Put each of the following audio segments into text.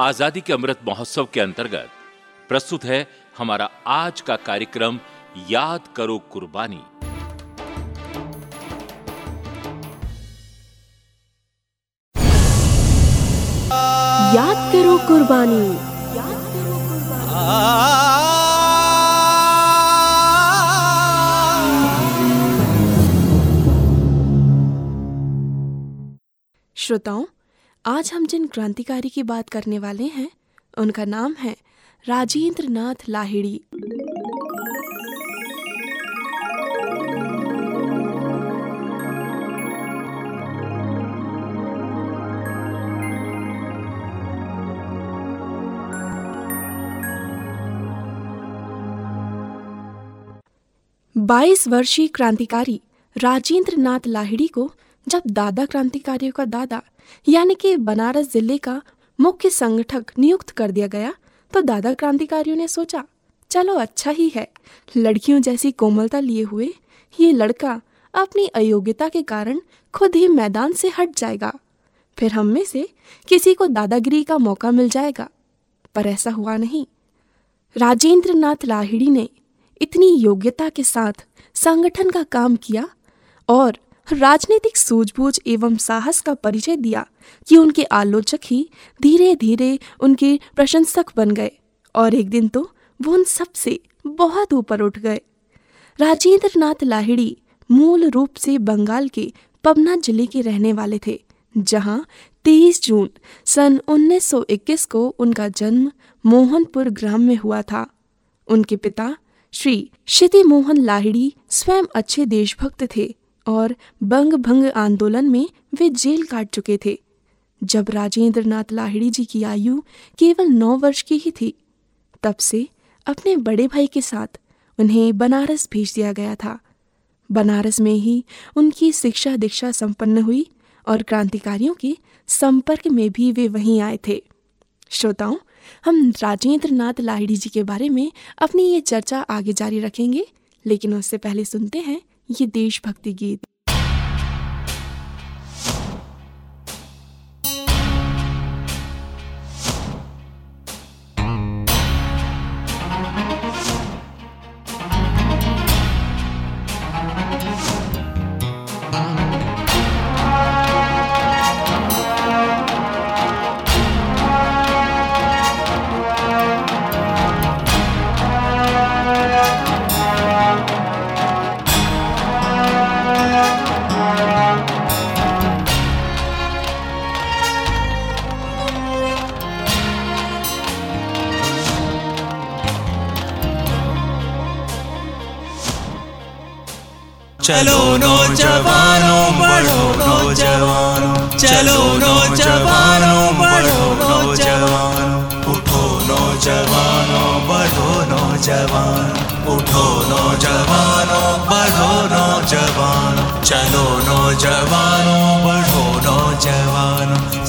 आज़ादी के अमृत महोत्सव के अंतर्गत प्रस्तुत है हमारा आज का कार्यक्रम याद करो कुर्बानी। याद करो कुर्बानी। याद करो कुर्बानी श्रोताओं आज हम जिन क्रांतिकारी की बात करने वाले हैं, उनका नाम है राजेंद्र नाथ लाहिड़ी। बाईस वर्षीय क्रांतिकारी राजेंद्र नाथ लाहिड़ी को जब दादा क्रांतिकारियों का दादा, यानी कि बनारस ज़िले का मुख्य संगठक नियुक्त कर दिया गया तो दादा क्रांतिकारियों ने सोचा, चलो अच्छा ही है। लड़कियों जैसी कोमलता लिए हुए, ये लड़का अपनी अयोग्यता के कारण खुद ही मैदान से हट जाएगा। फिर हम में से किसी को दादागिरी का मौका मिल जाएगा। पर ऐसा हुआ नहीं। राजेंद्र नाथ लाहिड़ी ने इतनी योग्यता के साथ संगठन का काम किया और राजनीतिक सूझबूझ एवं साहस का परिचय दिया कि उनके आलोचक ही धीरे धीरे उनके प्रशंसक बन गए और एक दिन तो वो उन सबसे बहुत ऊपर उठ गए। राजेंद्र नाथ लाहिड़ी मूल रूप से बंगाल के पबना ज़िले के रहने वाले थे, जहाँ 23 जून सन 1921 को उनका जन्म मोहनपुर ग्राम में हुआ था। उनके पिता श्री शिति मोहन लाहिड़ी स्वयं अच्छे देशभक्त थे। और बंग भंग आंदोलन में वे जेल काट चुके थे। जब राजेंद्र नाथ लाहिड़ी जी की आयु केवल नौ वर्ष की ही थी, तब से अपने बड़े भाई के साथ उन्हें बनारस भेज दिया गया था। बनारस में ही उनकी शिक्षा दीक्षा संपन्न हुई और क्रांतिकारियों के संपर्क में भी वे वहीं आए थे। श्रोताओं, हम राजेंद्र नाथ लाहिड़ी जी के बारे में अपनी ये चर्चा आगे जारी रखेंगे, लेकिन उससे पहले सुनते हैं ये देशभक्ति गीत।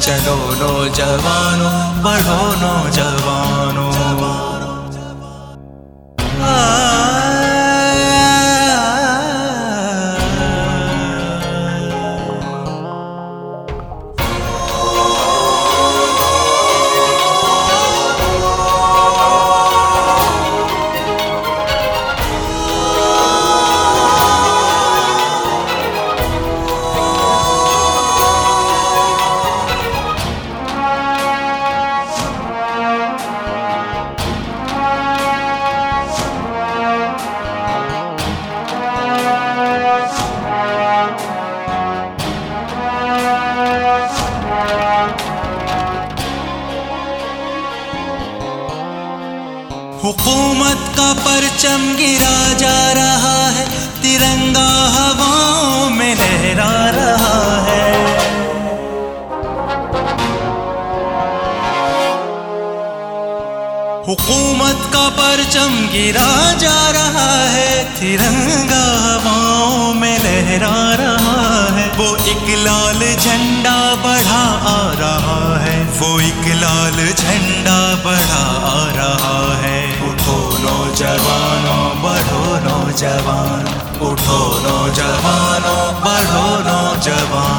चलो नौजवानों बढ़ो नौजवानों। गिरा जा रहा है, तिरंगा हवाओं में लहरा रहा है। वो एक लाल झंडा बढ़ा आ रहा है। वो एक लाल झंडा बढ़ा आ रहा है। उठो नौजवानों, बढ़ो नौजवान। उठो नौजवानों, बढ़ो नौजवान।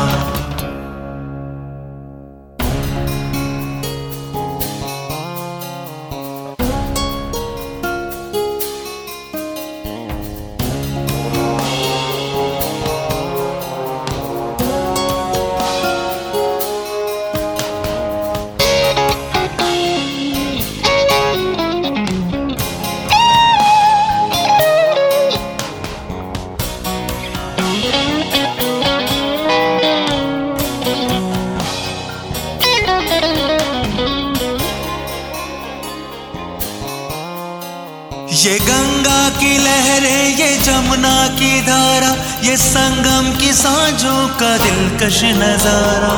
ये संगम की साजों का दिलकश नज़ारा।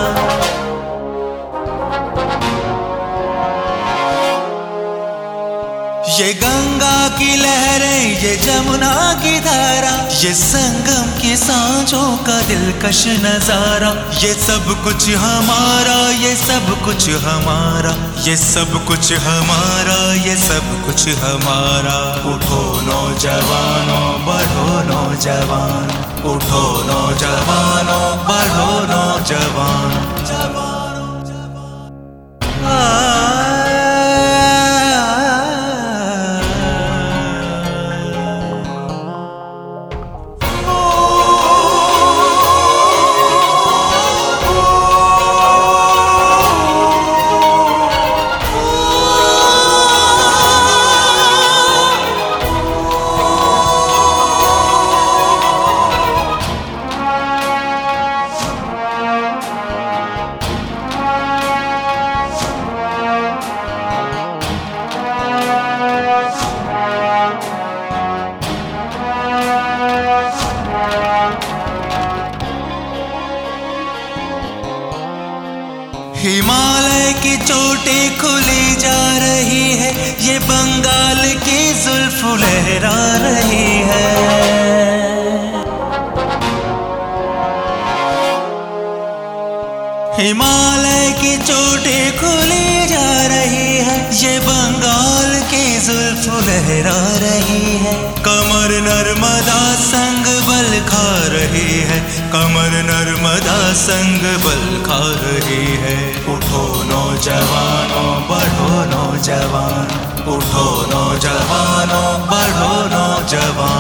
ये गंगा की लहरें, ये जमुना की धारा, ये संगम की सांझों का दिलकश नज़ारा, ये सब कुछ हमारा, ये सब कुछ हमारा, ये सब कुछ हमारा, ये सब कुछ हमारा। उठो नौजवानों, बढ़ो नौजवान। उठो नौजवानों, बढ़ो नौजवान। नौजवान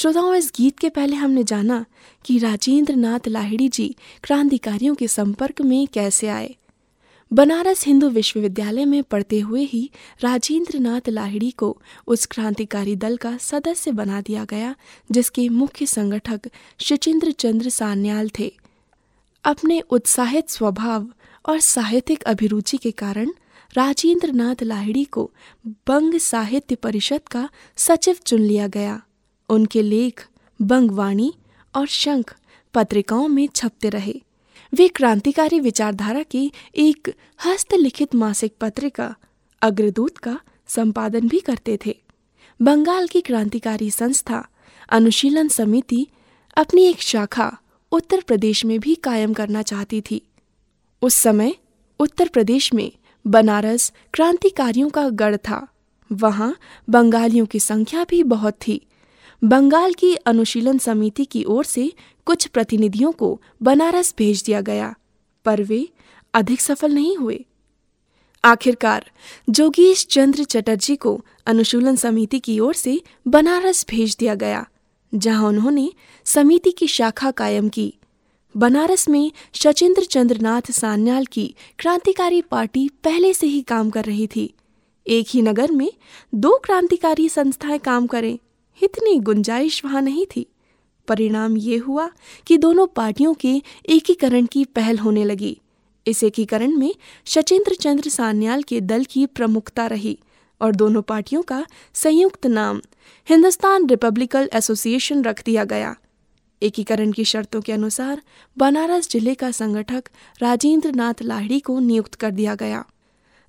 श्रोताओं, इस गीत के पहले हमने जाना कि राजेंद्र नाथ लाहिड़ी जी क्रांतिकारियों के संपर्क में कैसे आए। बनारस हिंदू विश्वविद्यालय में पढ़ते हुए ही राजेंद्र नाथ लाहिड़ी को उस क्रांतिकारी दल का सदस्य बना दिया गया, जिसके मुख्य संगठक शचिंद्र चंद्र सान्याल थे। अपने उत्साहित स्वभाव और साहित्यिक अभिरुचि के कारण राजेंद्र नाथ लाहिड़ी को बंग साहित्य परिषद का सचिव चुन लिया गया। उनके लेख, बंगवाणी और शंख पत्रिकाओं में छपते रहे। वे क्रांतिकारी विचारधारा की एक हस्तलिखित मासिक पत्रिका, अग्रदूत का संपादन भी करते थे। बंगाल की क्रांतिकारी संस्था, अनुशीलन समिति, अपनी एक शाखा, उत्तर प्रदेश में भी कायम करना चाहती थी। उस समय, उत्तर प्रदेश में बनारस क्रांतिकारियों का गढ़ था। वहाँ बंगालियों की संख्या भी बहुत थी। बंगाल की अनुशीलन समिति की ओर से कुछ प्रतिनिधियों को बनारस भेज दिया गया, पर वे अधिक सफल नहीं हुए। आखिरकार, जोगेश चंद्र चटर्जी को अनुशीलन समिति की ओर से बनारस भेज दिया गया, जहाँ उन्होंने समिति की शाखा कायम की। बनारस में शचीन्द्र चंद्रनाथ सान्याल की क्रांतिकारी पार्टी पहले से ही काम कर रही थी। एक ही नगर में दो क्रांतिकारी संस्थाएँ काम करें इतनी गुंजाइश वहाँ नहीं थी। परिणाम ये हुआ कि दोनों पार्टियों के एकीकरण की पहल होने लगी। इस एकीकरण में शचेंद्र चंद्र सान्याल के दल की प्रमुखता रही और दोनों पार्टियों का संयुक्त नाम हिंदुस्तान रिपब्लिकल एसोसिएशन रख दिया गया। एकीकरण की शर्तों के अनुसार बनारस ज़िले का संगठक राजेंद्र नाथ लाहिड़ी को नियुक्त कर दिया गया।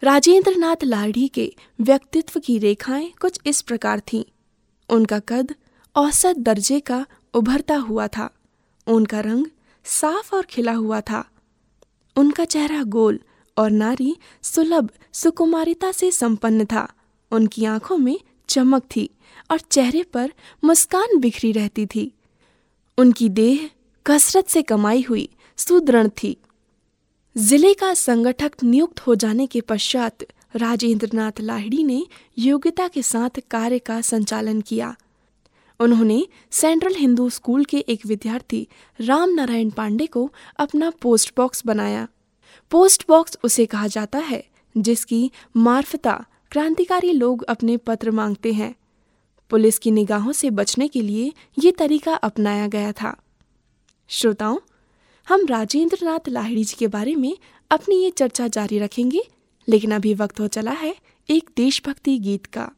राजेंद्र नाथ लाहिड़ी के व्यक्तित्व की रेखाएँ कुछ इस प्रकार थीं। उनका कद औसत दर्जे का उभरता हुआ था। उनका रंग साफ़ और खिला हुआ था। उनका चेहरा गोल और नारी सुलभ सुकुमारिता से संपन्न था। उनकी आँखों में चमक थी और चेहरे पर मुस्कान बिखरी रहती थी। उनकी देह कसरत से कमाई हुई सुदृढ़ थी। ज़िले का संगठक नियुक्त हो जाने के पश्चात राजेंद्र नाथ लाहिड़ी ने योग्यता के साथ कार्य का संचालन किया। उन्होंने सेंट्रल हिंदू स्कूल के एक विद्यार्थी राम नारायण पांडे को अपना पोस्ट बॉक्स बनाया। पोस्ट बॉक्स उसे कहा जाता है, जिसकी मार्फता क्रांतिकारी लोग अपने पत्र मांगते हैं। पुलिस की निगाहों से बचने के लिए ये तरीका अपनाया गया था। श्रोताओं, हम राजेंद्र नाथ लाहिड़ी जी के बारे में अपनी ये चर्चा जारी रखेंगे। लेकिन अभी वक्त हो चला है एक देशभक्ति गीत का।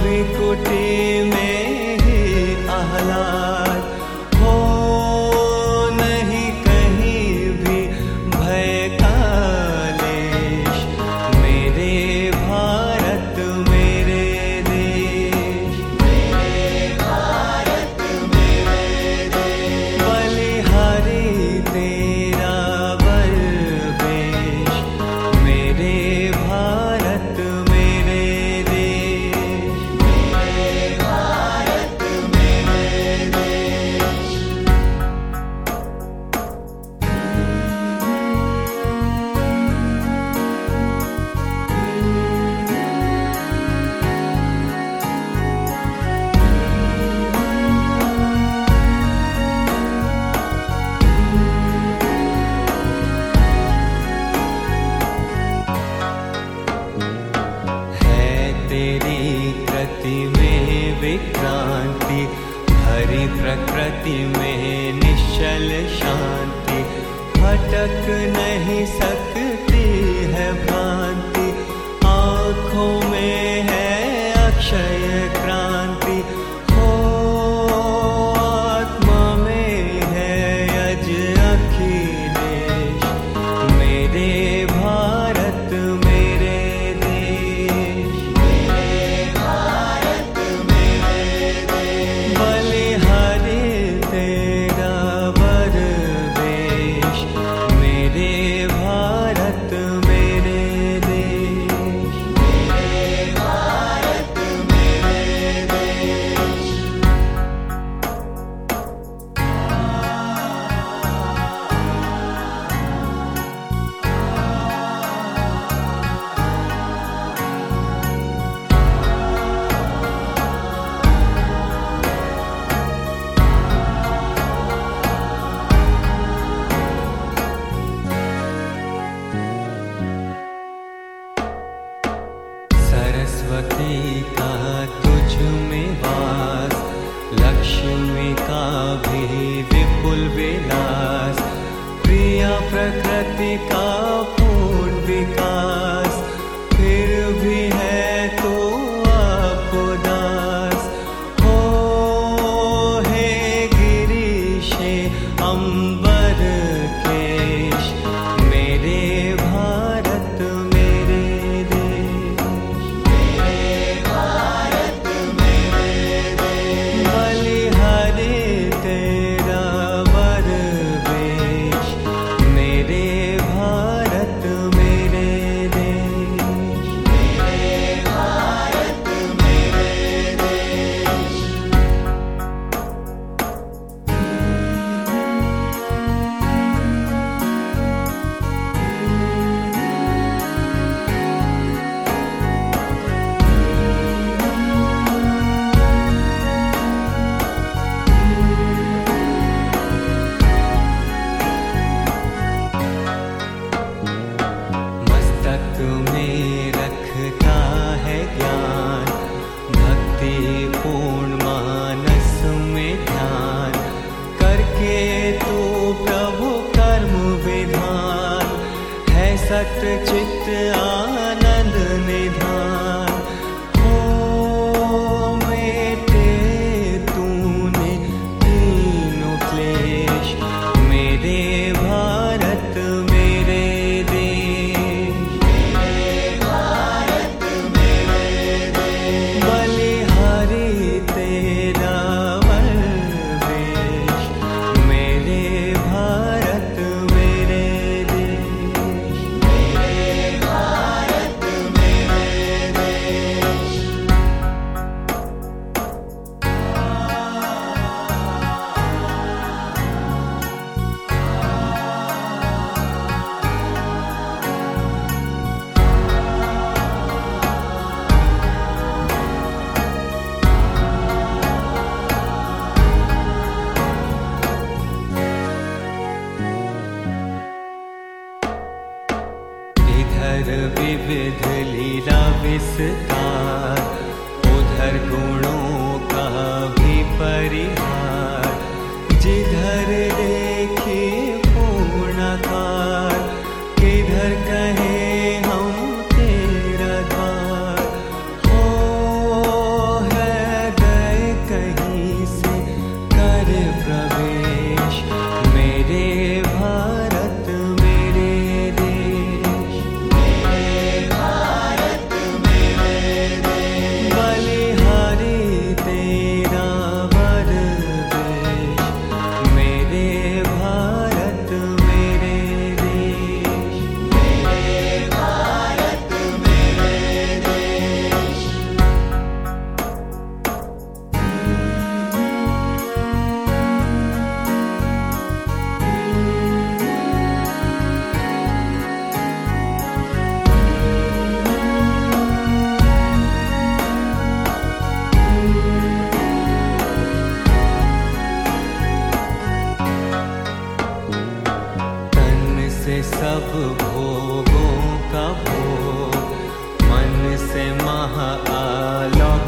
मेरे भा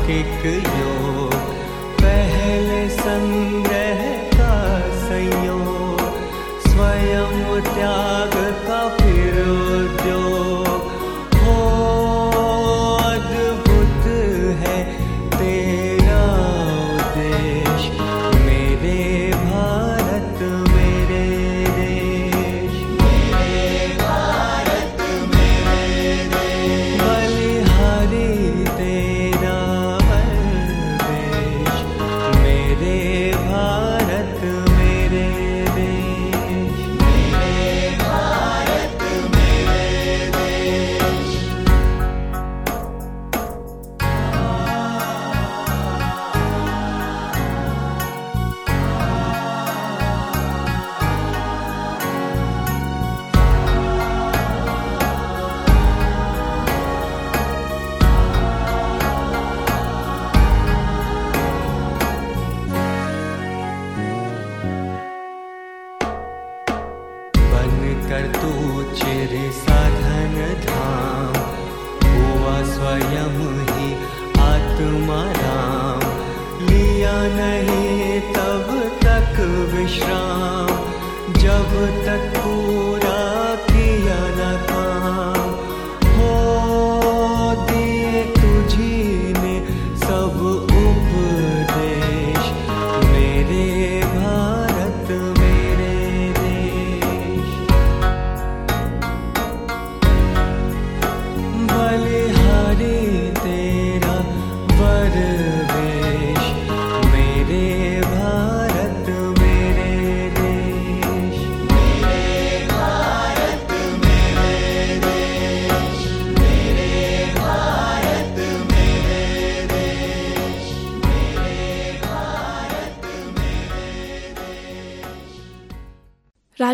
聞くよ。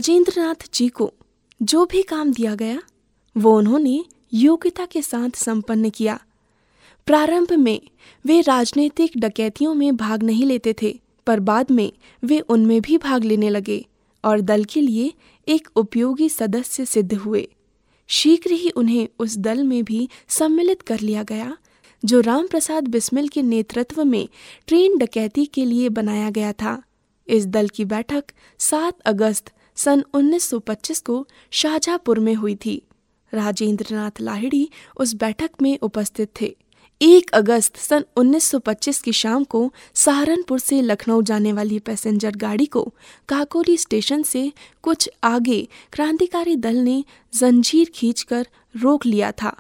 राजेंद्र नाथ जी को जो भी काम दिया गया, वो उन्होंने योग्यता के साथ संपन्न किया। प्रारंभ में वे राजनीतिक डकैतियों में भाग नहीं लेते थे, पर बाद में वे उनमें भी भाग लेने लगे और दल के लिए एक उपयोगी सदस्य सिद्ध हुए। शीघ्र ही उन्हें उस दल में भी सम्मिलित कर लिया गया, जो राम प्रसाद बिस्मिल के नेतृत्व में ट्रेन डकैती के लिए बनाया गया था। इस दल की बैठक 7 अगस्त सन 1925 को शाहजहापुर में हुई थी। राजेंद्र नाथ लाहिड़ी उस बैठक में उपस्थित थे। एक अगस्त सन 1925 की शाम को सहारनपुर से लखनऊ जाने वाली पैसेंजर गाड़ी को काकोरी स्टेशन से कुछ आगे क्रांतिकारी दल ने जंजीर खींचकर रोक लिया था।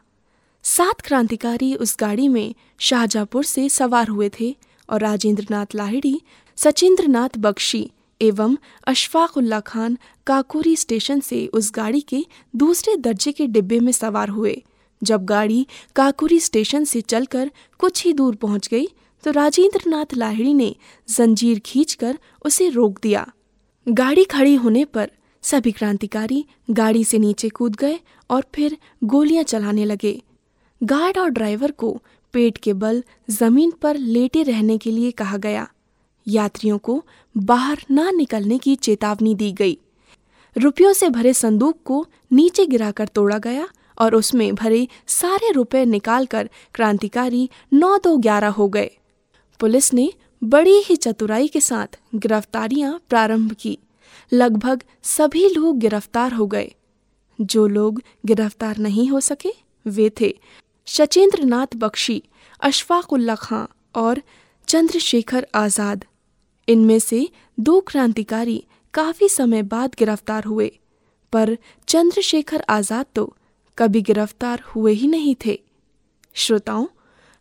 सात क्रांतिकारी उस गाड़ी में शाहजहापुर से सवार हुए थे और राजेंद्र नाथ लाहिड़ी सचिंद्र नाथ बख्शी एवं अशफाकुल्ला खान काकोरी स्टेशन से उस गाड़ी के दूसरे दर्जे के डिब्बे में सवार हुए। जब गाड़ी काकुरी स्टेशन से चलकर कुछ ही दूर पहुँच गई तो राजेंद्र नाथ लाहिड़ी ने जंजीर खींचकर उसे रोक दिया। गाड़ी खड़ी होने पर सभी क्रांतिकारी गाड़ी से नीचे कूद गए और फिर गोलियाँ चलाने लगे। गार्ड और ड्राइवर को पेट के बल ज़मीन पर लेटे रहने के लिए कहा गया। यात्रियों को बाहर ना निकलने की चेतावनी दी गई। रुपयों से भरे संदूक को नीचे गिराकर तोड़ा गया और उसमें भरे सारे रुपए निकालकर क्रांतिकारी नौ दो ग्यारह हो गए। पुलिस ने बड़ी ही चतुराई के साथ गिरफ्तारियाँ प्रारंभ की। लगभग सभी लोग गिरफ़्तार हो गए। जो लोग गिरफ़्तार नहीं हो सके, वे थे शचेंद्र नाथ बख्शी अशफाक उल्ला खां और चंद्रशेखर आज़ाद। इनमें से दो क्रांतिकारी काफ़ी समय बाद गिरफ़्तार हुए, पर चंद्रशेखर आज़ाद तो कभी गिरफ़्तार हुए ही नहीं थे। श्रोताओं,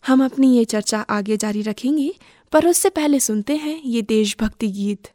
हम अपनी ये चर्चा आगे जारी रखेंगे, पर उससे पहले सुनते हैं ये देशभक्ति गीत।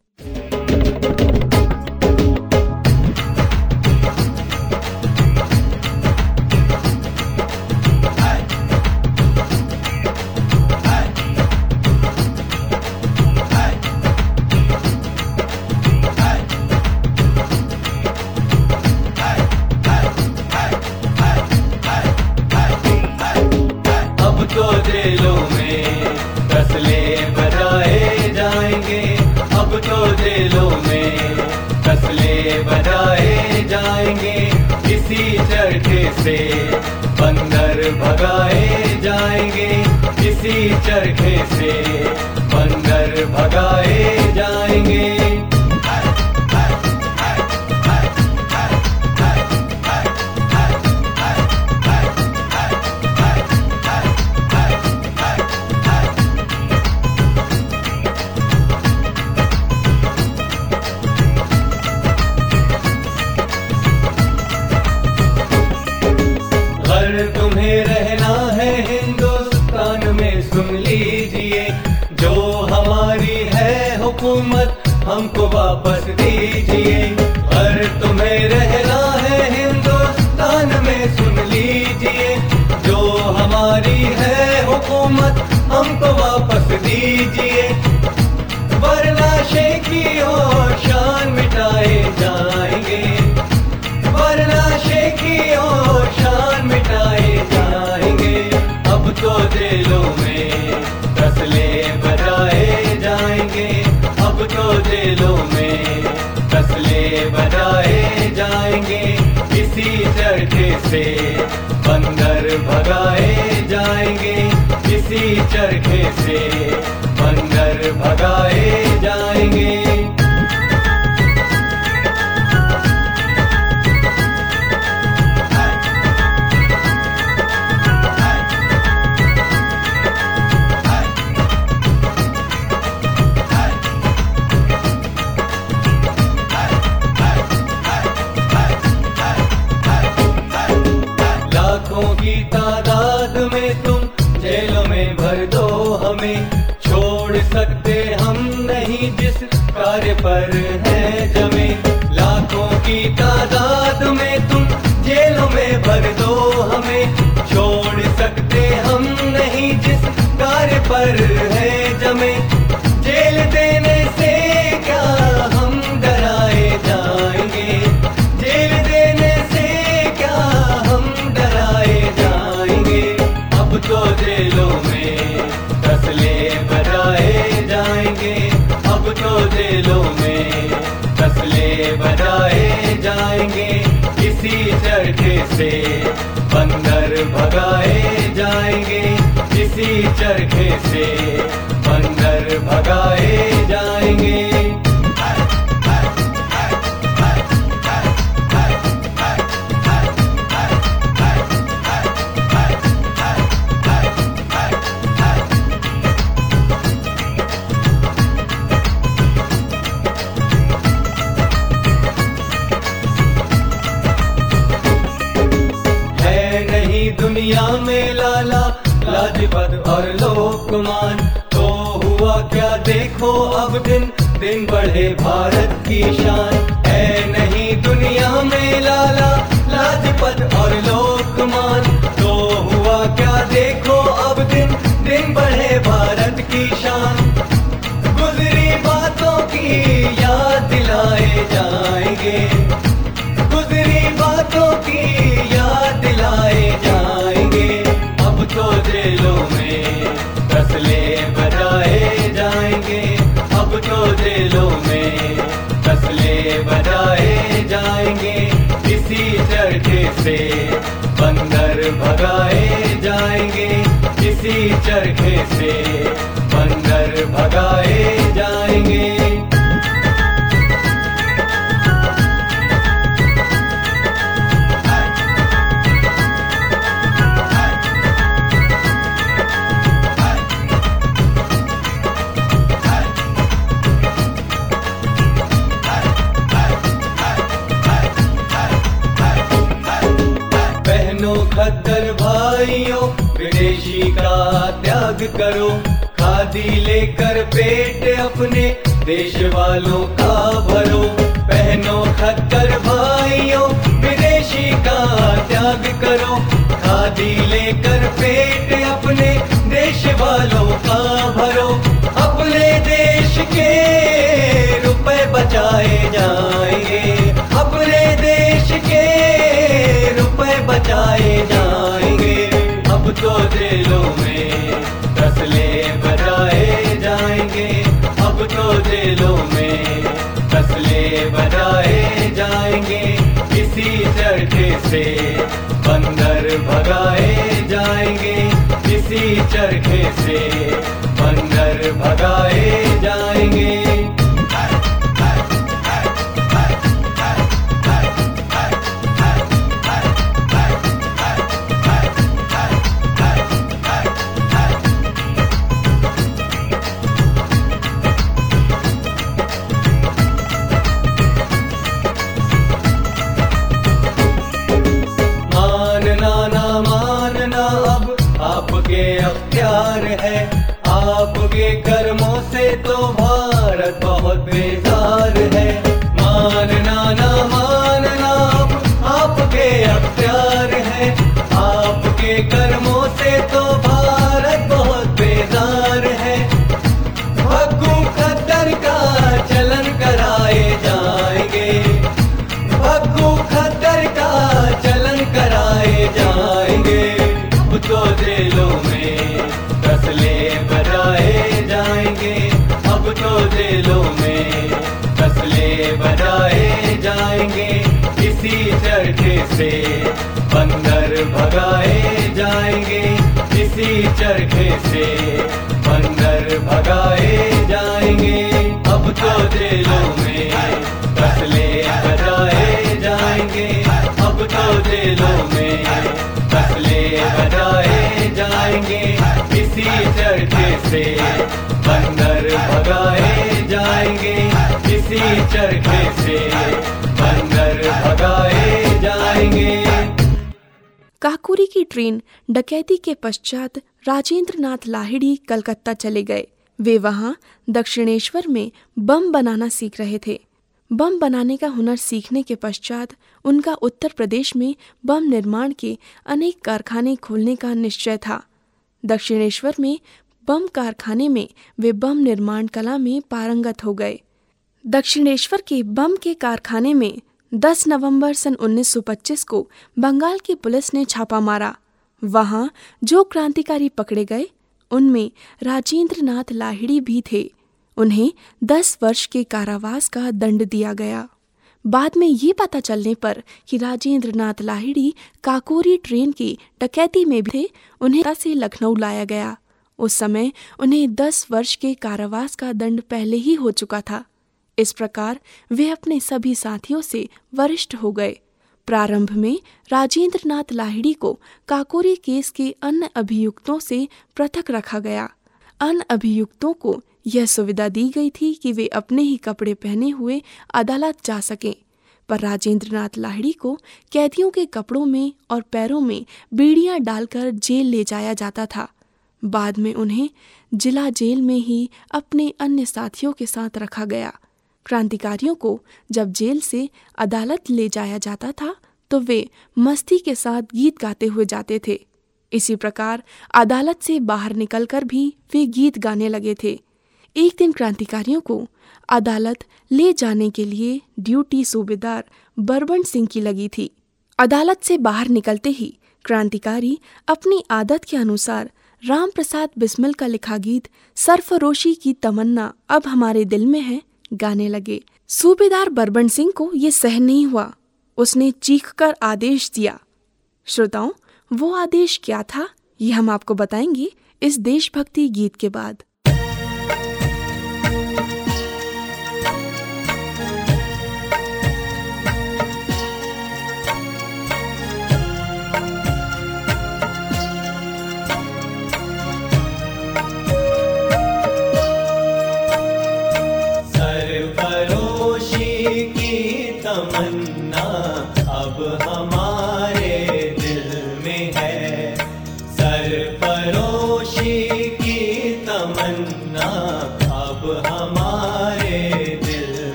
से बंदर भगाए जाएँगे। इसी चरखे से बंदर भगाए जाएँगे। और मिटाए जाएँगे। अब तो दिलों में तसले बजाए जाएँगे। अब तो दिलों में तसले बजाए जाएँगे। चरखे बंदर भगाए जाएँगे। इसी चरखे से बंदर भगाए जाएँगे। चरखे से बंदर भगाए जाएँगे। दुनिया में लाला लाजपत और लोकमान। तो हुआ क्या देखो अब दिन दिन बढ़े भारत की शान। है नहीं दुनिया में लाला, लाजपत और लोकमान। तो हुआ क्या देखो अब दिन दिन बढ़े भारत की शान। गुजरी बातों की याद दिलाए जाएँगे। गुजरी बातों की याद दिलाए जेलों में फसले बजाए जाएँगे। अब तो जेलों में फसले बजाए जाएँगे। इसी चरखे से बंदर भगाए जाएँगे। इसी चरखे से बंदर भगाए जाएँगे। भाइयों विदेशी का त्याग करो। खादी लेकर पेट अपने देश वालों का भरो। पहनो खद्दर भाइयों, विदेशी का त्याग करो। खादी लेकर पेट अपने देश वालों का भरो। अपने देश के रुपए बचाए जाएँगे। अपने देश के रुपए बचाए जाएँगे। अब तो जेलों में फसले बजाए जाएँगे। अब तो जेलों में फसले बजाए जाएँगे। इसी चरखे से बंदर भगाए जाएँगे। इसी चरखे से बंदर भगाए चरखे से बंदर भगाए जाएँगे। काकुरी की ट्रेन डकैती के पश्चात राजेंद्र नाथ लाहिड़ी कलकत्ता चले गए। वे वहाँ दक्षिणेश्वर में बम बनाना सीख रहे थे। बम बनाने का हुनर सीखने के पश्चात उनका उत्तर प्रदेश में बम निर्माण के अनेक कारखाने खोलने का निश्चय था। दक्षिणेश्वर में बम कारखाने में वे बम निर्माण कला में पारंगत हो गए। दक्षिणेश्वर के बम के कारखाने में 10 नवंबर सन 1925 को बंगाल की पुलिस ने छापा मारा। वहाँ जो क्रांतिकारी पकड़े गए, उनमें राजेंद्र नाथ लाहिड़ी भी थे। उन्हें 10 वर्ष के कारावास का दंड दिया गया। बाद में ये पता चलने पर कि राजेंद्र नाथ लाहिड़ी काकोरी ट्रेन की डकैती में भी उन्हें से लखनऊ लाया गया। उस समय उन्हें दस वर्ष के कारावास का दंड पहले ही हो चुका था। इस प्रकार वे अपने सभी साथियों से वरिष्ठ हो गए। प्रारंभ में राजेंद्र नाथ लाहिड़ी को काकोरी केस के अन्य अभियुक्तों से पृथक रखा गया। अन्य अभियुक्तों को यह सुविधा दी गई थी कि वे अपने ही कपड़े पहने हुए अदालत जा सकें, पर राजेंद्र नाथ लाहिड़ी को कैदियों के कपड़ों में और पैरों में बीड़ियाँ डालकर जेल ले जाया जाता था। बाद में उन्हें जिला जेल में ही अपने अन्य साथियों के साथ रखा गया। क्रांतिकारियों को जब जेल से अदालत ले जाया जाता था तो वे मस्ती के साथ गीत गाते हुए जाते थे। इसी प्रकार अदालत से बाहर निकलकर भी वे गीत गाने लगे थे। एक दिन क्रांतिकारियों को अदालत ले जाने के लिए ड्यूटी सूबेदार बरबन सिंह की लगी थी। अदालत से बाहर निकलते ही क्रांतिकारी अपनी आदत के अनुसार राम प्रसाद बिस्मिल का लिखा गीत सरफरोशी की तमन्ना अब हमारे दिल में है गाने लगे। सूबेदार बरबन सिंह को ये सह नहीं हुआ। उसने चीख कर आदेश दिया। श्रोताओं, वो आदेश क्या था, ये हम आपको बताएँगे इस देशभक्ति गीत के बाद।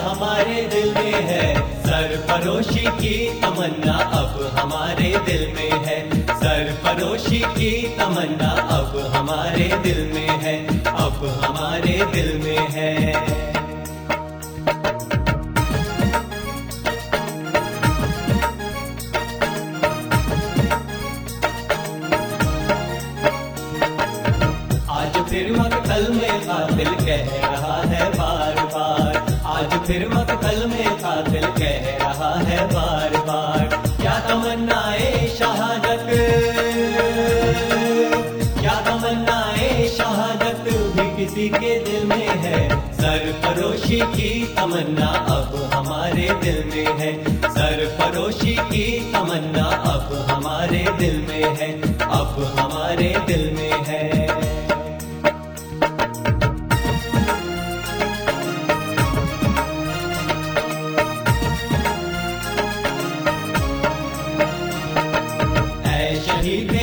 हमारे दिल में है। सर सरफरोशी की तमन्ना अब हमारे दिल में है। सर सरफरोशी की तमन्ना अब हमारे दिल में है। अब हमारे दिल में है। फिर मकतल में कातिल कह फिर मकतल में कातिल कह रहा है बार बार। क्या तमन्नाए शहादत? क्या तमन्नाए शहादत? भी किसी के दिल में है। सर सरफरोशी की तमन्ना अब हमारे दिल में है। सर सरफरोशी की तमन्ना अब हमारे दिल में है। अब हमारे दिल में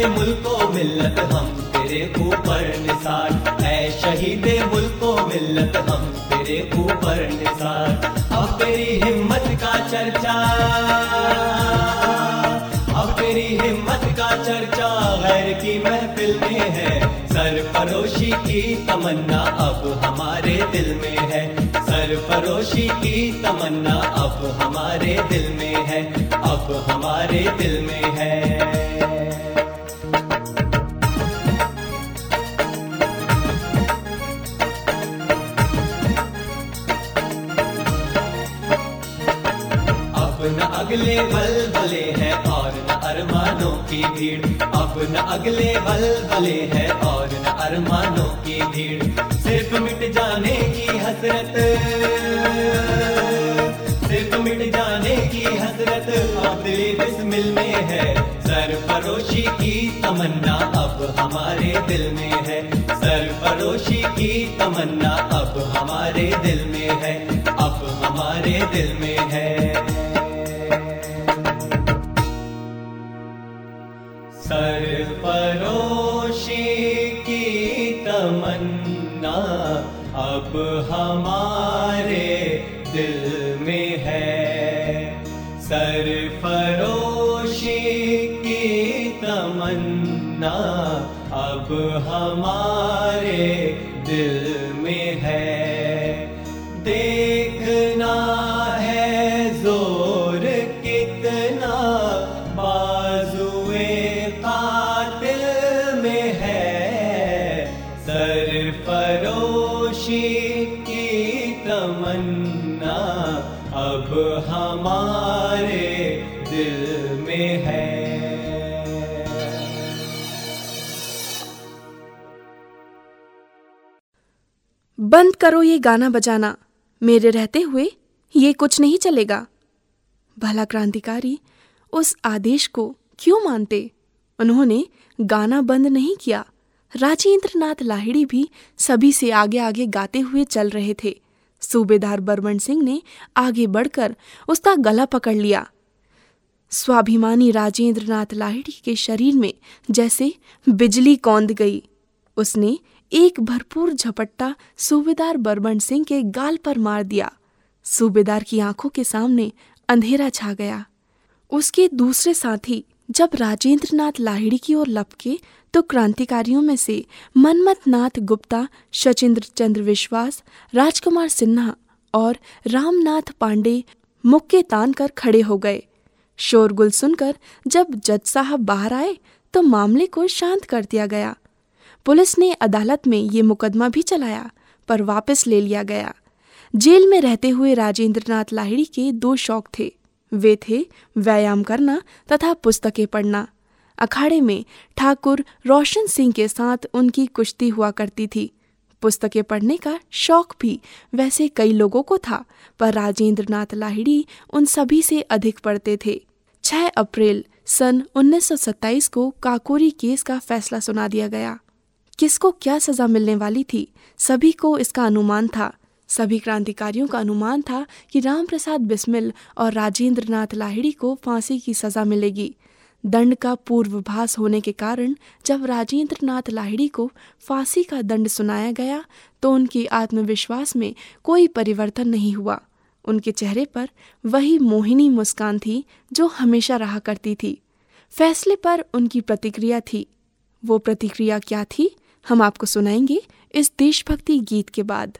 मिल्लत हम तेरे ऊपर निसार। ऐ शहीद मुल्को मिल्लत हम तेरे ऊपर निसार। अब तेरी हिम्मत का चर्चा, अब तेरी हिम्मत का चर्चा, गैर की महफिल में है। सरफरोशी की तमन्ना अब हमारे दिल में है। सरफरोशी की तमन्ना अब हमारे दिल में है। अब हमारे दिल में है। अगले बल बले है और न अरमानों की भीड़। अब न अगले बल बले है और न अरमानों की भीड़। सिर्फ़ मिट जाने की हसरत, सिर्फ़ मिट जाने की हसरत। आदली बिस्मिल में है सर सरफरोशी की तमन्ना अब हमारे दिल में है। सर सरफरोशी की तमन्ना अब हमारे दिल में है, अब हमारे दिल में है। सरफरोशी की तमन्ना अब हमारे दिल में है। सरफरोशी की तमन्ना अब हमारे दिल बंद करो ये गाना बजाना। मेरे रहते हुए ये कुछ नहीं चलेगा। भला क्रांतिकारी उस आदेश को क्यों मानते? उन्होंने गाना बंद नहीं किया। राजेंद्र नाथ लाहिड़ी भी सभी से आगे आगे गाते हुए चल रहे थे। सूबेदार बरमन सिंह ने आगे बढ़कर उसका गला पकड़ लिया। स्वाभिमानी राजेंद्र नाथ लाहिड़ी के शरीर में जैसे बिजली कौंद गई। उसने एक भरपूर झपट्टा सूबेदार बरबन सिंह के गाल पर मार दिया। सूबेदार की आँखों के सामने अंधेरा छा गया। उसके दूसरे साथी जब राजेंद्र नाथ लाहिड़ी की ओर लपके तो क्रांतिकारियों में से मनमत नाथ गुप्ता, शचिंद्र चंद्र विश्वास, राजकुमार सिन्हा और रामनाथ पांडे मुक्के तान कर खड़े हो गए। शोरगुल सुनकर जब जज साहब बाहर आए तो मामले को शांत कर दिया गया। पुलिस ने अदालत में ये मुकदमा भी चलाया, पर वापस ले लिया गया। जेल में रहते हुए राजेंद्र नाथ लाहिड़ी के दो शौक थे। वे थे व्यायाम करना तथा पुस्तकें पढ़ना। अखाड़े में ठाकुर रोशन सिंह के साथ उनकी कुश्ती हुआ करती थी। पुस्तकें पढ़ने का शौक भी वैसे कई लोगों को था, पर राजेंद्र नाथ लाहिड़ी उन सभी से अधिक पढ़ते थे। 6 अप्रैल सन 1927 को काकोरी केस का फैसला सुना दिया गया। किसको क्या सजा मिलने वाली थी? सभी को इसका अनुमान था। सभी क्रांतिकारियों का अनुमान था कि रामप्रसाद बिस्मिल और राजेंद्र नाथ लाहिड़ी को फांसी की सजा मिलेगी। दंड का पूर्वभास होने के कारण जब राजेंद्र नाथ लाहिड़ी को फांसी का दंड सुनाया गया तो उनकी आत्मविश्वास में कोई परिवर्तन नहीं हुआ। उनके चेहरे पर वही मोहिनी मुस्कान थी जो हमेशा रहा करती थी। फैसले पर उनकी प्रतिक्रिया थी। वो प्रतिक्रिया क्या थी? हम आपको सुनाएँगे इस देशभक्ति गीत के बाद।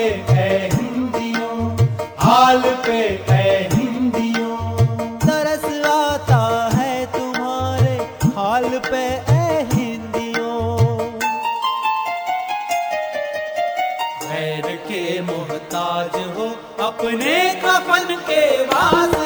पे है हिंदियों हाल पे है हिंदियों। तरस आता है तुम्हारे हाल पे है हिंदियों। गैर के मोहताज हो अपने कफन के वास्ते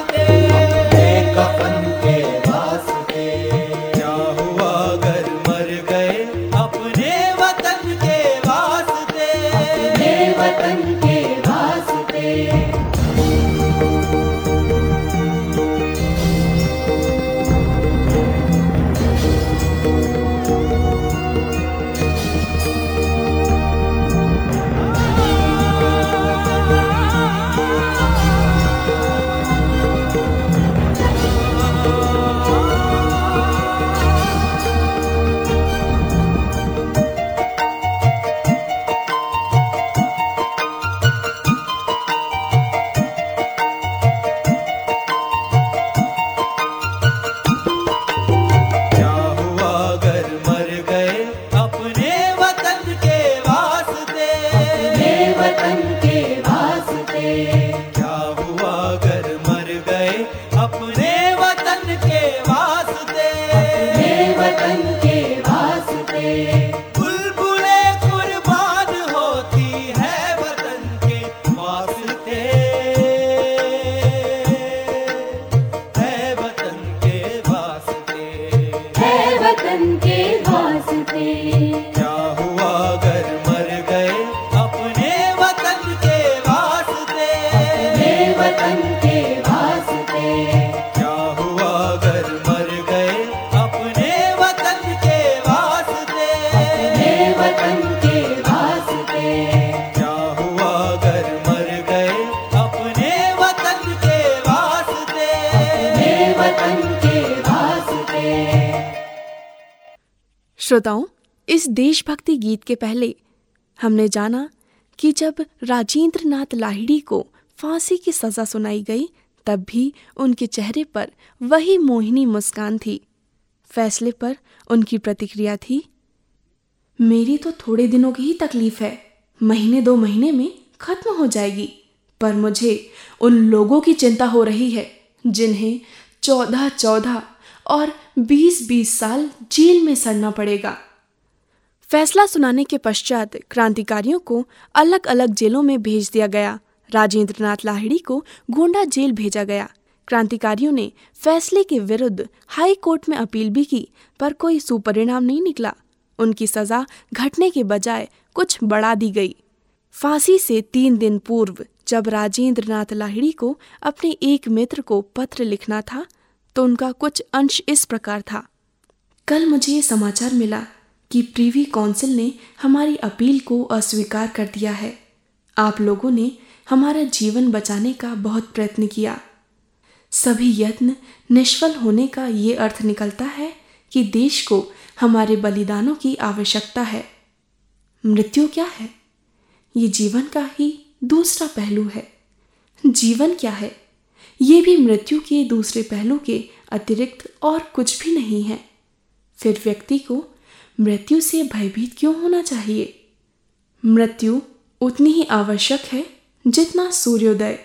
श्रोताओं इस देशभक्ति गीत के पहले हमने जाना कि जब राजेंद्र नाथ लाहिड़ी को फांसी की सजा सुनाई गई तब भी उनके चेहरे पर वही मोहिनी मुस्कान थी। फैसले पर उनकी प्रतिक्रिया थी मेरी तो थोड़े दिनों की ही तकलीफ़ है। महीने दो महीने में खत्म हो जाएगी। पर मुझे उन लोगों की चिंता हो रही है, जिन्हें चौदह चौदह और बीस बीस साल जेल में सड़ना पड़ेगा। फैसला सुनाने के पश्चात क्रांतिकारियों को अलग अलग जेलों में भेज दिया गया। राजेंद्र नाथ लाहिड़ी को गोंडा जेल भेजा गया। क्रांतिकारियों ने फैसले के विरुद्ध हाई कोर्ट में अपील भी की, पर कोई सुपरिणाम नहीं निकला। उनकी सजा घटने के बजाय कुछ बढ़ा दी गई। फांसी से तीन दिन पूर्व जब राजेंद्र नाथ लाहिड़ी को अपने एक मित्र को पत्र लिखना था तो उनका कुछ अंश इस प्रकार था। कल मुझे ये समाचार मिला कि प्रीवी काउंसिल ने हमारी अपील को अस्वीकार कर दिया है। आप लोगों ने हमारा जीवन बचाने का बहुत प्रयत्न किया। सभी यत्न निष्फल होने का ये अर्थ निकलता है कि देश को हमारे बलिदानों की आवश्यकता है। मृत्यु क्या है? ये जीवन का ही दूसरा पहलू है। जीवन क्या है? ये भी मृत्यु के दूसरे पहलू के अतिरिक्त और कुछ भी नहीं है। फिर व्यक्ति को मृत्यु से भयभीत क्यों होना चाहिए? मृत्यु उतनी ही आवश्यक है जितना सूर्योदय।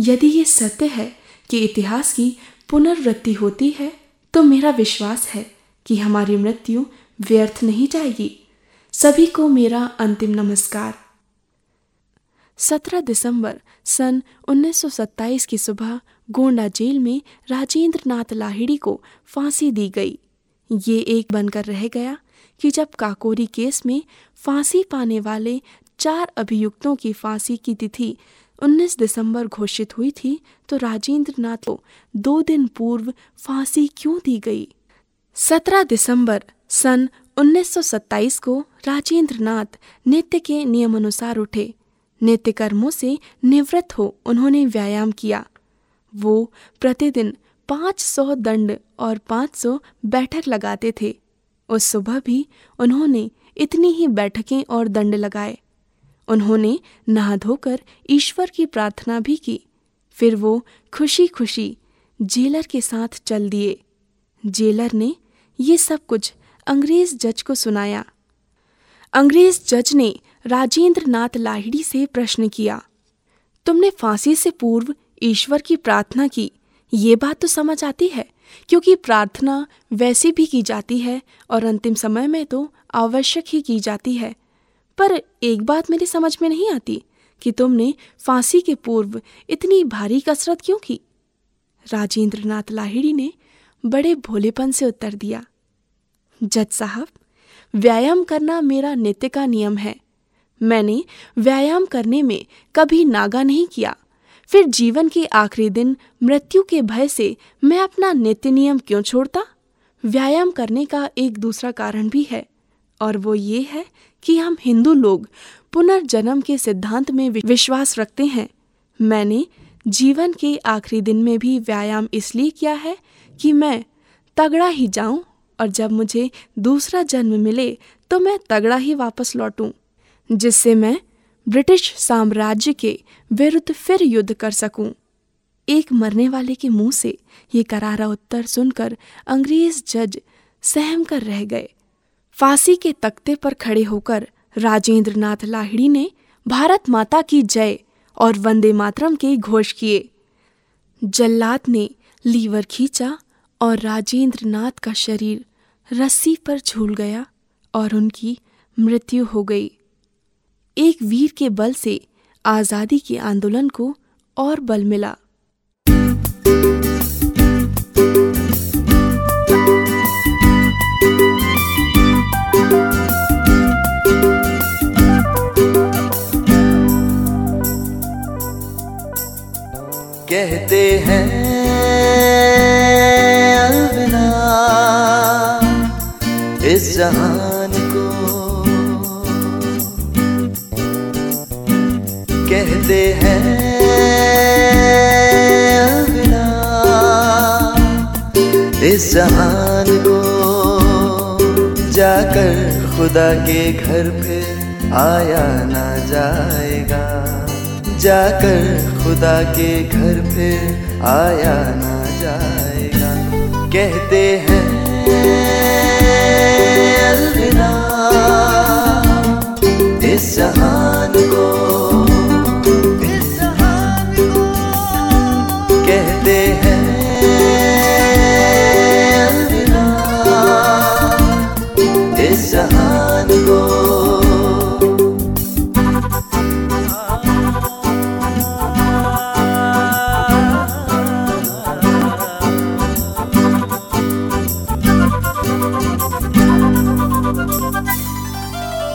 यदि ये सत्य है कि इतिहास की पुनर्वृत्ति होती है तो मेरा विश्वास है कि हमारी मृत्यु व्यर्थ नहीं जाएगी। सभी को मेरा अंतिम नमस्कार। 17 दिसंबर सन 1927 की सुबह गोंडा जेल में राजेंद्र नाथ लाहिड़ी को फांसी दी गई। ये एक बनकर रह गया कि जब काकोरी केस में फांसी पाने वाले चार अभियुक्तों की फांसी की तिथि 19 दिसंबर घोषित हुई थी तो राजेंद्र नाथ को दो दिन पूर्व फांसी क्यों दी गई? 17 दिसंबर सन 1927 को राजेंद्र नाथ नित्य के नियमानुसार उठे। नित्य कर्मों से निवृत्त हो उन्होंने व्यायाम किया। वो प्रतिदिन 500 दंड और 500 बैठक लगाते थे। उस सुबह भी उन्होंने इतनी ही बैठकें और दंड लगाए। उन्होंने नहा धोकर ईश्वर की प्रार्थना भी की। फिर वो खुशी खुशी जेलर के साथ चल दिए। जेलर ने ये सब कुछ अंग्रेज़ जज को सुनाया। अंग्रेज़ जज ने राजेंद्र नाथ लाहिड़ी से प्रश्न किया, तुमने फांसी से पूर्व ईश्वर की प्रार्थना की? ये बात तो समझ आती है, क्योंकि प्रार्थना वैसे भी की जाती है और अंतिम समय में तो आवश्यक ही की जाती है। पर एक बात मेरी समझ में नहीं आती, कि तुमने फांसी के पूर्व इतनी भारी कसरत क्यों की? राजेंद्र नाथ लाहिड़ी ने बड़े भोलेपन से उत्तर दिया, जज साहब, व्यायाम करना मेरा नित्य का नियम है। मैंने व्यायाम करने में कभी नागा नहीं किया। फिर जीवन के आखिरी दिन मृत्यु के भय से मैं अपना नित्य नियम क्यों छोड़ता? व्यायाम करने का एक दूसरा कारण भी है, और वो ये है कि हम हिंदू लोग पुनर्जन्म के सिद्धांत में विश्वास रखते हैं। मैंने जीवन के आखिरी दिन में भी व्यायाम इसलिए किया है कि मैं तगड़ा ही जाऊँ और जब मुझे दूसरा जन्म मिले तो मैं तगड़ा ही वापस लौटूं, जिससे मैं ब्रिटिश साम्राज्य के विरुद्ध फिर युद्ध कर सकूँ। एक मरने वाले के मुँह से ये करारा उत्तर सुनकर अंग्रेज़ जज सहम कर रह गए। फांसी के तख्ते पर खड़े होकर राजेंद्र नाथ लाहिड़ी ने भारत माता की जय और वंदे मातरम के घोष किए। जल्लाद ने लीवर खींचा और राजेंद्र नाथ का शरीर रस्सी पर झूल गया और उनकी मृत्यु हो गई। एक वीर के बल से आज़ादी के आंदोलन को और बल मिला। कहते हैं जहान को कहते हैं इस जहान को जाकर खुदा के घर फिर आया ना जाएगा। जाकर खुदा के घर फिर आया ना जाएगा। कहते हैं अलविदा। इस जहान को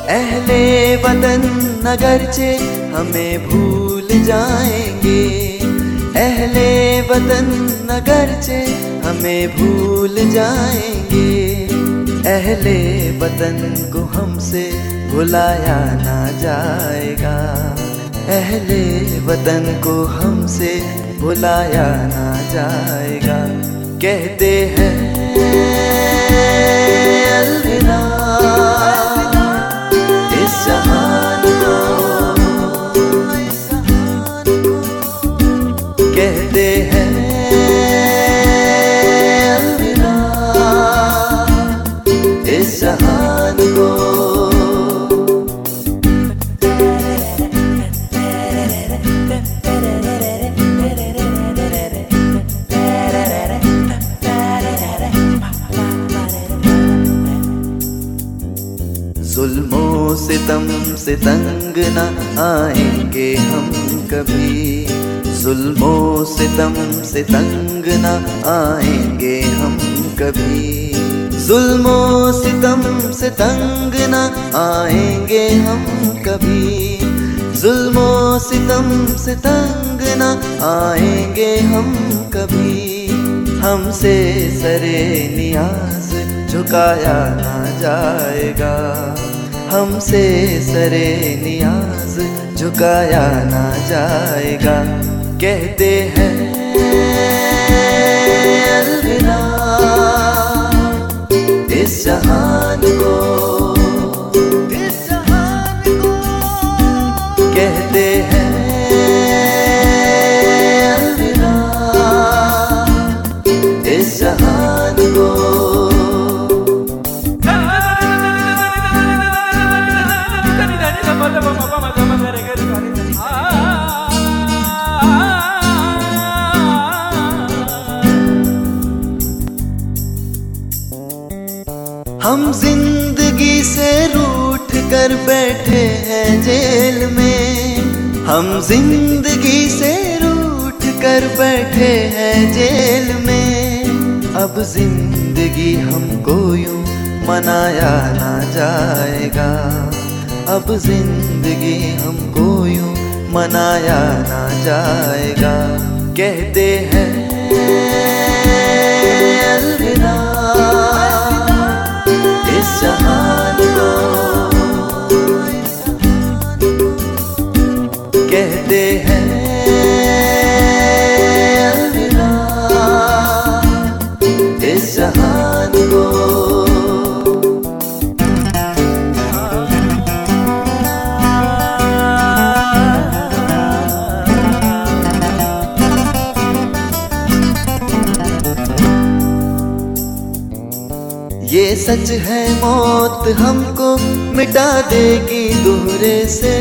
अहले वतन नगरचे हमें भूल जाएँगे। अहले वतन नगरचे हमें भूल जाएँगे। अहले वतन को हमसे भुलाया ना जाएगा। अहले वतन को हमसे भुलाया ना जाएगा। कहते हैं से तंग न आएँगे हम कभी। जुल्मों से तम से तंग न आएँगे हम कभी। जुल्मों से तम से तंग न आएँगे हम कभी। जुल्मों से तम से तंग न आएँगे हम कभी। हमसे सरे नियाज झुकाया ना जाएगा। हमसे सरे नियाज झुकाया ना जाएगा। कहते हैं अलविदा इस जहान को ज़िंदगी से रूठ कर बैठे हैं जेल में। अब ज़िंदगी हमको यूँ मनाया ना जाएगा। अब ज़िंदगी हमको यूँ मनाया ना जाएगा। कहते हैं है मौत हमको मिटा देगी दूरे से।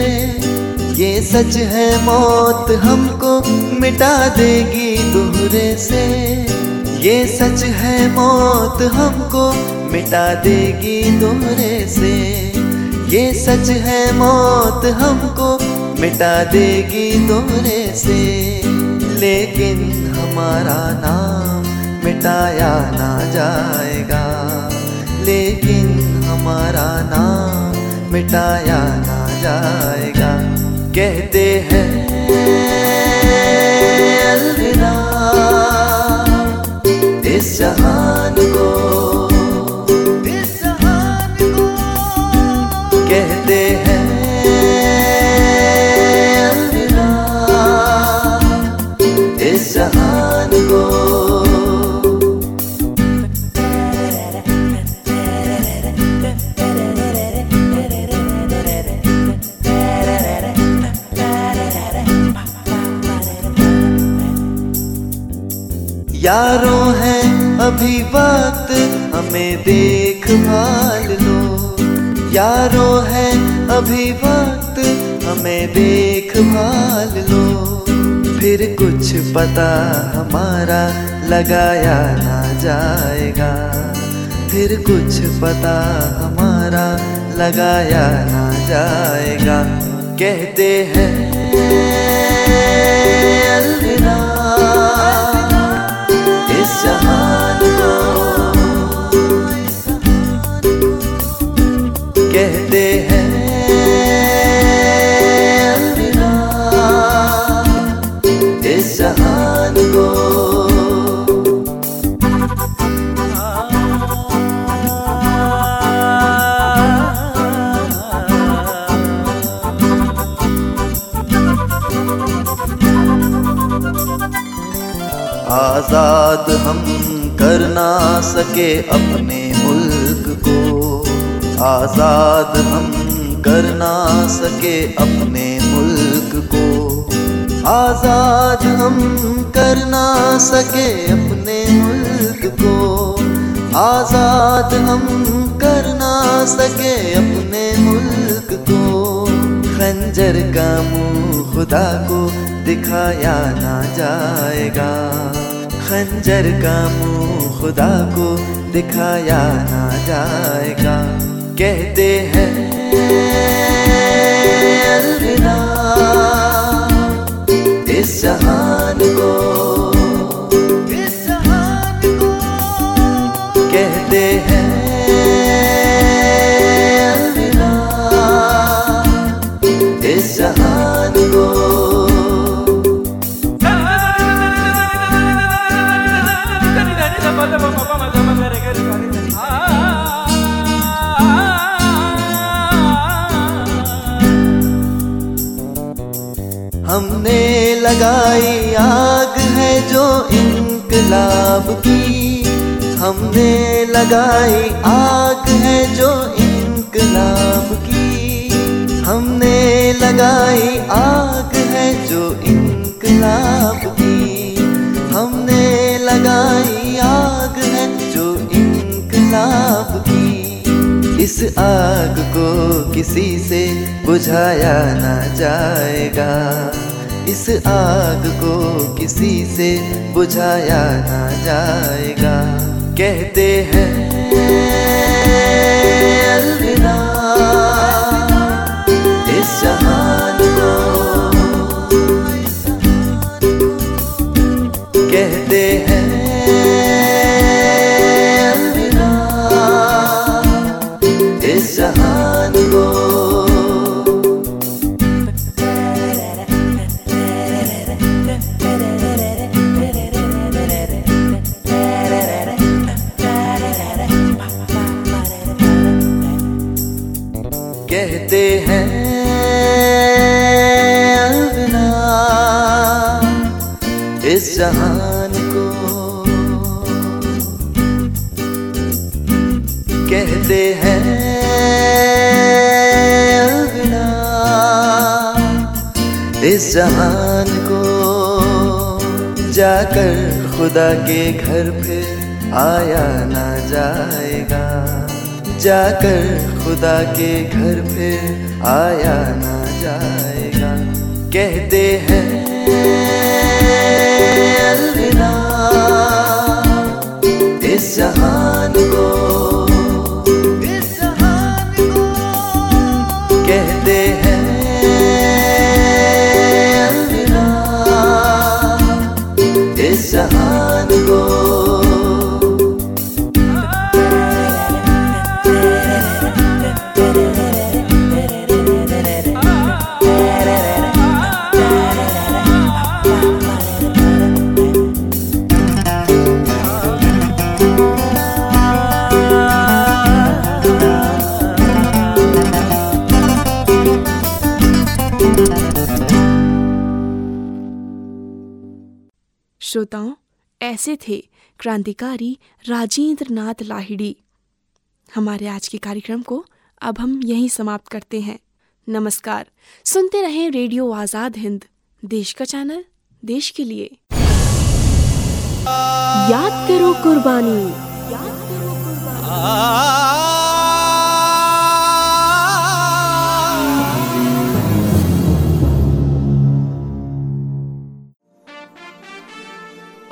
ये सच है मौत हमको मिटा देगी दूरे से। ये सच है मौत हमको मिटा देगी दूरे से। ये सच है मौत हमको मिटा देगी दूरे से। लेकिन हमारा नाम मिटाया ना जाएगा लेकिन हमारा नाम मिटाया ना जाएगा। कहते हैं अलविदा। इस जहान को अभी वक्त हमें देखभाल लो। यारो है अभी वक्त हमें देखभाल लो। फिर कुछ पता हमारा लगाया ना जाएगा। फिर कुछ पता हमारा लगाया ना जाएगा। कहते हैं कर ना सके अपने मुल्क को। आज़ाद हम कर ना सके अपने मुल्क को। आज़ाद हम कर ना सके अपने मुल्क को। आज़ाद हम कर ना सके अपने मुल्क को। खंजर का मुँह खुदा को दिखाया ना जाएगा। खंजर का मुँह खुदा को दिखाया ना जाएगा। कहते हैं अलविदा इस जहान को हमने लगाई आग है जो इनकलाब की। हमने लगाई आग है जो इनकलाब की। हमने लगाई आग है जो इनकलाब की। हमने लगाई आग है जो इनकलाब की। इस आग को किसी से बुझाया ना जाएगा। इस आग को किसी से बुझाया ना जाएगा। कहते हैं अलविदा। कहते हैं इस जहान को जाकर खुदा के घर फिर आया ना जाएगा। जाकर खुदा के घर फिर आया ना जाएगा। कहते हैं, अलविदा, इस जहान को ऐसे थे क्रांतिकारी राजेंद्र नाथ लाहिड़ी। हमारे आज के कार्यक्रम को अब हम यहीं समाप्त करते हैं। नमस्कार। सुनते रहें रेडियो आज़ाद हिंद देश का चैनल देश के लिए। याद करो कुर्बानी।